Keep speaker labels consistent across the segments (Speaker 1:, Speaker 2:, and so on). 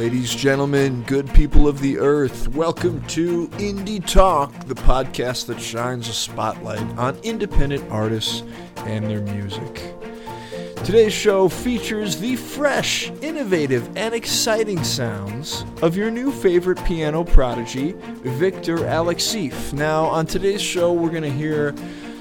Speaker 1: Ladies, and gentlemen, good people of the earth, welcome to Indie Talk, the podcast that shines a spotlight on independent artists and their music. Today's show features the fresh, innovative, and exciting sounds of your new favorite piano prodigy, Victor Alexeeff. Now, on today's show, we're going to hear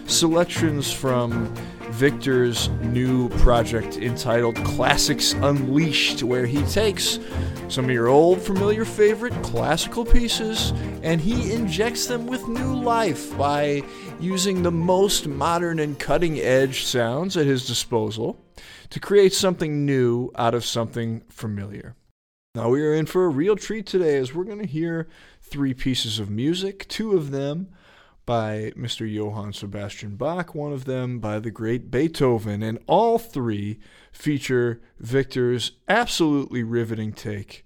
Speaker 1: selections from Victor's new project entitled Classics Unleashed, where he takes some of your old familiar favorite classical pieces and he injects them with new life by using the most modern and cutting edge sounds at his disposal to create something new out of something familiar. Now, we are in for a real treat today as we're going to hear three pieces of music, two of them by Mr. Johann Sebastian Bach, one of them by the great Beethoven, and all three feature Victor's absolutely riveting take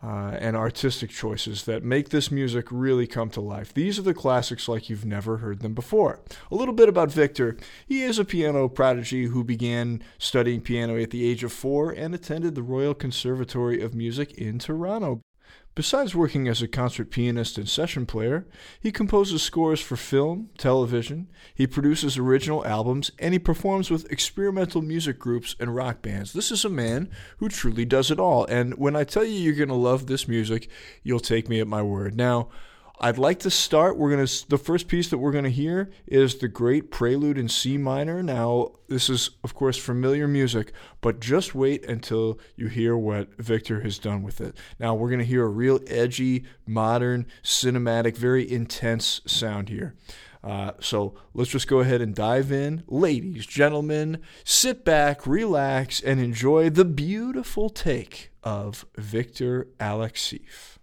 Speaker 1: uh, and artistic choices that make this music really come to life. These are the classics like you've never heard them before. A little bit about Victor. He is a piano prodigy who began studying piano at the age of four and attended the Royal Conservatory of Music in Toronto. Besides working as a concert pianist and session player, he composes scores for film, television, he produces original albums, and he performs with experimental music groups and rock bands. This is a man who truly does it all, and when I tell you you're going to love this music, you'll take me at my word. Now, I'd like to start. We're gonna the first piece that we're gonna hear is the Great Prelude in C minor. Now, this is of course familiar music, but just wait until you hear what Victor has done with it. Now, we're gonna hear a real edgy, modern, cinematic, very intense sound here. Uh, so let's just go ahead and dive in. Ladies, gentlemen, sit back, relax, and enjoy the beautiful take of Victor Alexeeff.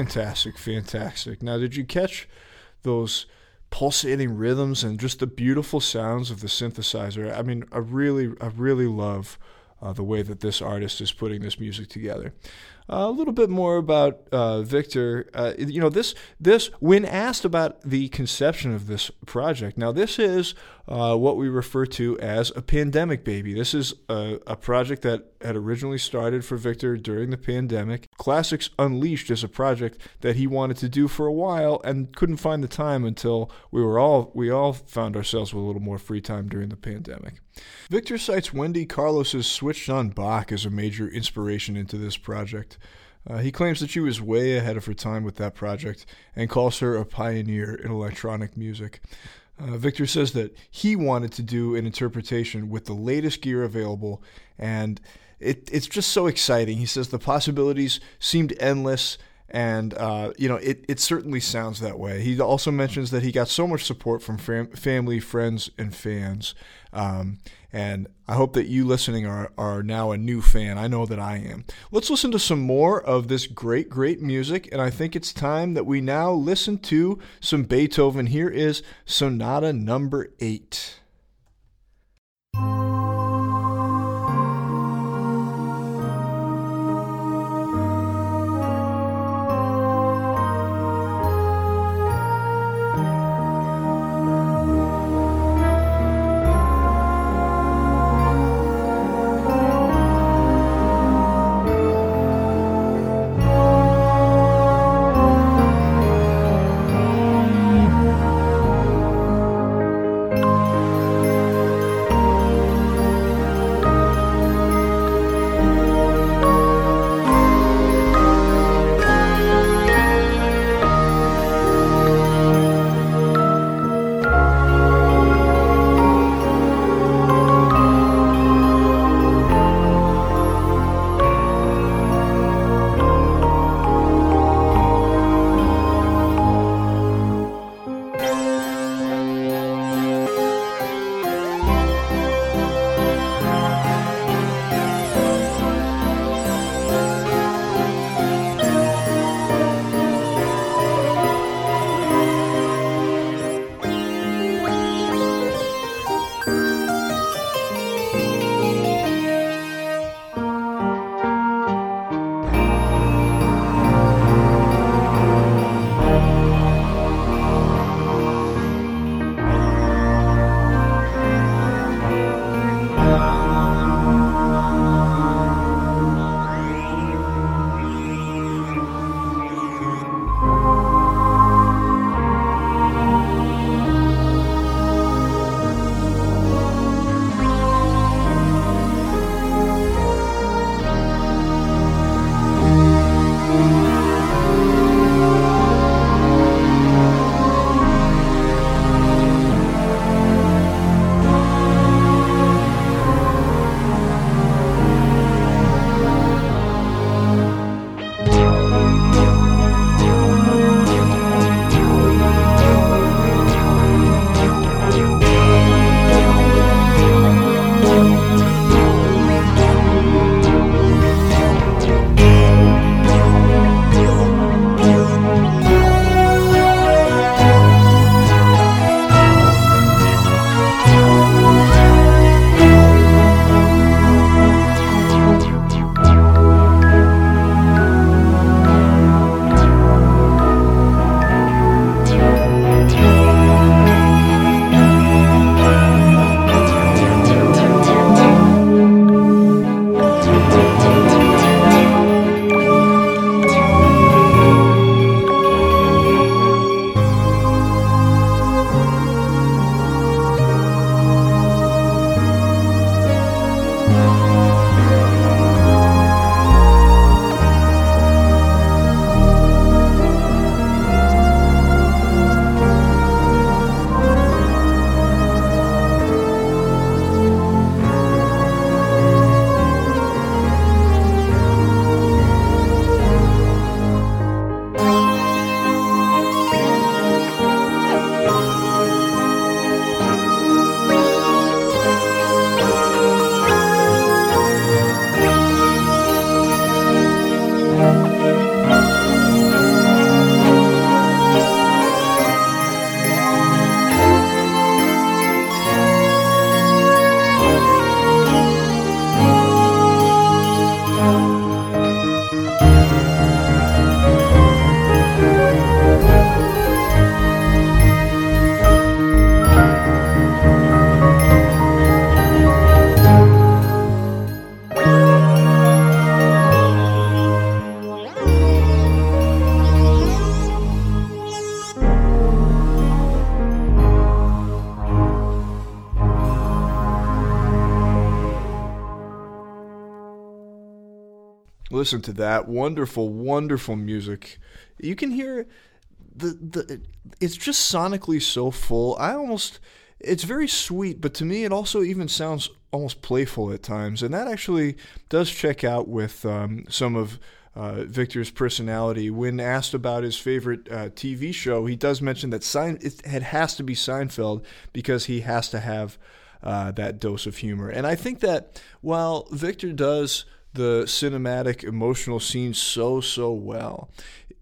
Speaker 1: Fantastic, fantastic. Now, did you catch those pulsating rhythms and just the beautiful sounds of the synthesizer? I mean, I really, I really love uh, the way that this artist is putting this music together. Uh, a little bit more about uh, Victor. Uh, you know, this this when asked about the conception of this project. Now, this is uh, what we refer to as a pandemic baby. This is a, a, project that had originally started for Victor during the pandemic. Classics Unleashed is a project that he wanted to do for a while and couldn't find the time until we were all we all found ourselves with a little more free time during the pandemic. Victor cites Wendy Carlos's Switched on Bach as a major inspiration into this project. Uh, he claims that she was way ahead of her time with that project and calls her a pioneer in electronic music. Uh, Victor says that he wanted to do an interpretation with the latest gear available, and it, it's just so exciting. He says the possibilities seemed endless, and uh, you know it, it certainly sounds that way. He also mentions that he got so much support from fam- family, friends, and fans. Um, and I hope that you listening are, are now a new fan. I know that I am. Let's listen to some more of this great, great music. And I think it's time that we now listen to some Beethoven. Here is Sonata number eight. Listen to that wonderful, wonderful music. You can hear the the it's just sonically so full. I almost it's very sweet, but to me it also even sounds almost playful at times, and that actually does check out with um, some of. Uh, Victor's personality. When asked about his favorite uh, TV show, he does mention that Sein- it, has to be Seinfeld because he has to have uh, that dose of humor. And I think that while Victor does the cinematic emotional scenes so so well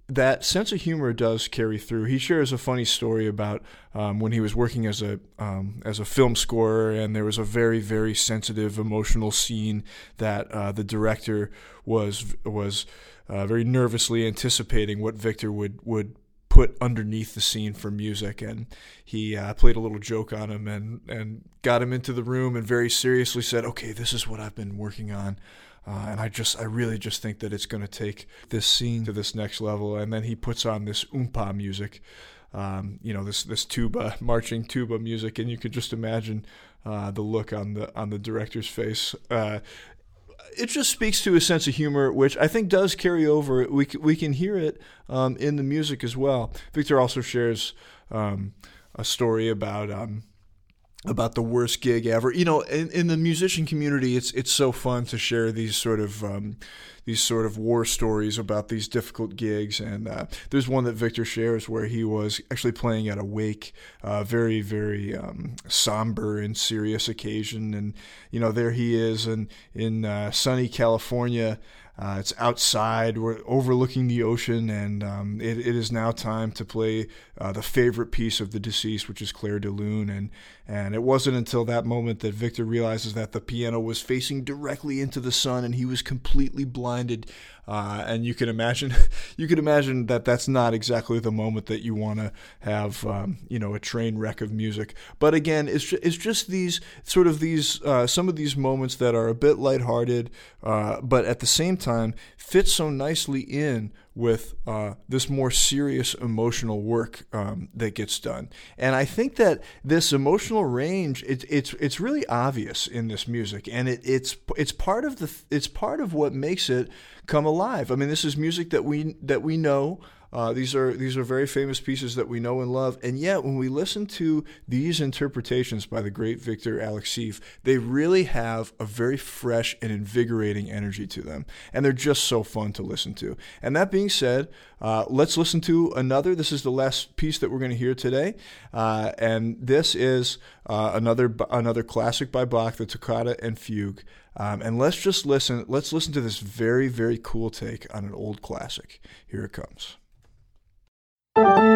Speaker 1: that sense of humor does carry through. He shares a funny story about um, when he was working as a um, as a film scorer, and there was a very very sensitive, emotional scene that uh, the director was was uh, very nervously anticipating what Victor would would put underneath the scene for music, and he uh, played a little joke on him and and got him into the room and very seriously said, "Okay, this is what I've been working on." Uh, and I just, I really just think that it's going to take this scene to this next level. And then he puts on this oompa music, um, you know, this this tuba, marching tuba music, and you can just imagine uh, the look on the on the director's face. Uh, it just speaks to a sense of humor, which I think does carry over. We we can hear it um, in the music as well. Victor also shares um, a story about um, about the worst gig ever. You know, in, in the musician community, it's it's so fun to share these sort of um, these sort of war stories about these difficult gigs. And uh, there's one that Victor shares where he was actually playing at a wake, uh, very very um, somber and serious occasion. And you know, there he is, and in uh, sunny California. Uh, it's outside. We're overlooking the ocean, and um, it, it is now time to play uh, the favorite piece of the deceased, which is Clair de Lune. And and it wasn't until that moment that Victor realizes that the piano was facing directly into the sun, and he was completely blinded. Uh, and you can imagine, you can imagine that that's not exactly the moment that you want to have, um, you know, a train wreck of music. But again, it's it's just these sort of these uh, some of these moments that are a bit lighthearted, uh, but at the same time fit so nicely in with uh, this more serious emotional work um, that gets done. And I think that this emotional range, it, it's it's really obvious in this music, and it, it's it's part of the it's part of what makes it come alive. I mean, this is music that we that we know. Uh, these are these are very famous pieces that we know and love, and yet when we listen to these interpretations by the great Victor Alexeeff, they really have a very fresh and invigorating energy to them, and they're just so fun to listen to. And that being said, uh, let's listen to another. This is the last piece that we're going to hear today, uh, and this is uh, another another classic by Bach, the Toccata and Fugue. Um, and let's just listen. Let's listen to this very very cool take on an old classic. Here it comes. Thank you.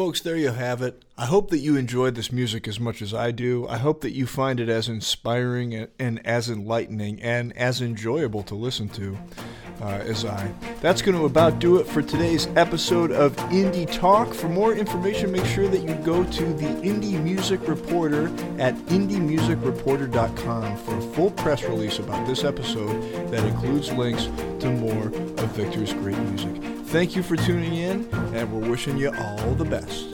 Speaker 1: Folks, there you have it. I hope that you enjoyed this music as much as I do. I hope that you find it as inspiring and as enlightening and as enjoyable to listen to uh, as I. That's going to about do it for today's episode of Indie Talk. For more information, make sure that you go to the Indie Music Reporter at indiemusicreporter.com for a full press release about this episode that includes links to more of Victor's great music. Thank you for tuning in, and we're wishing you all the best.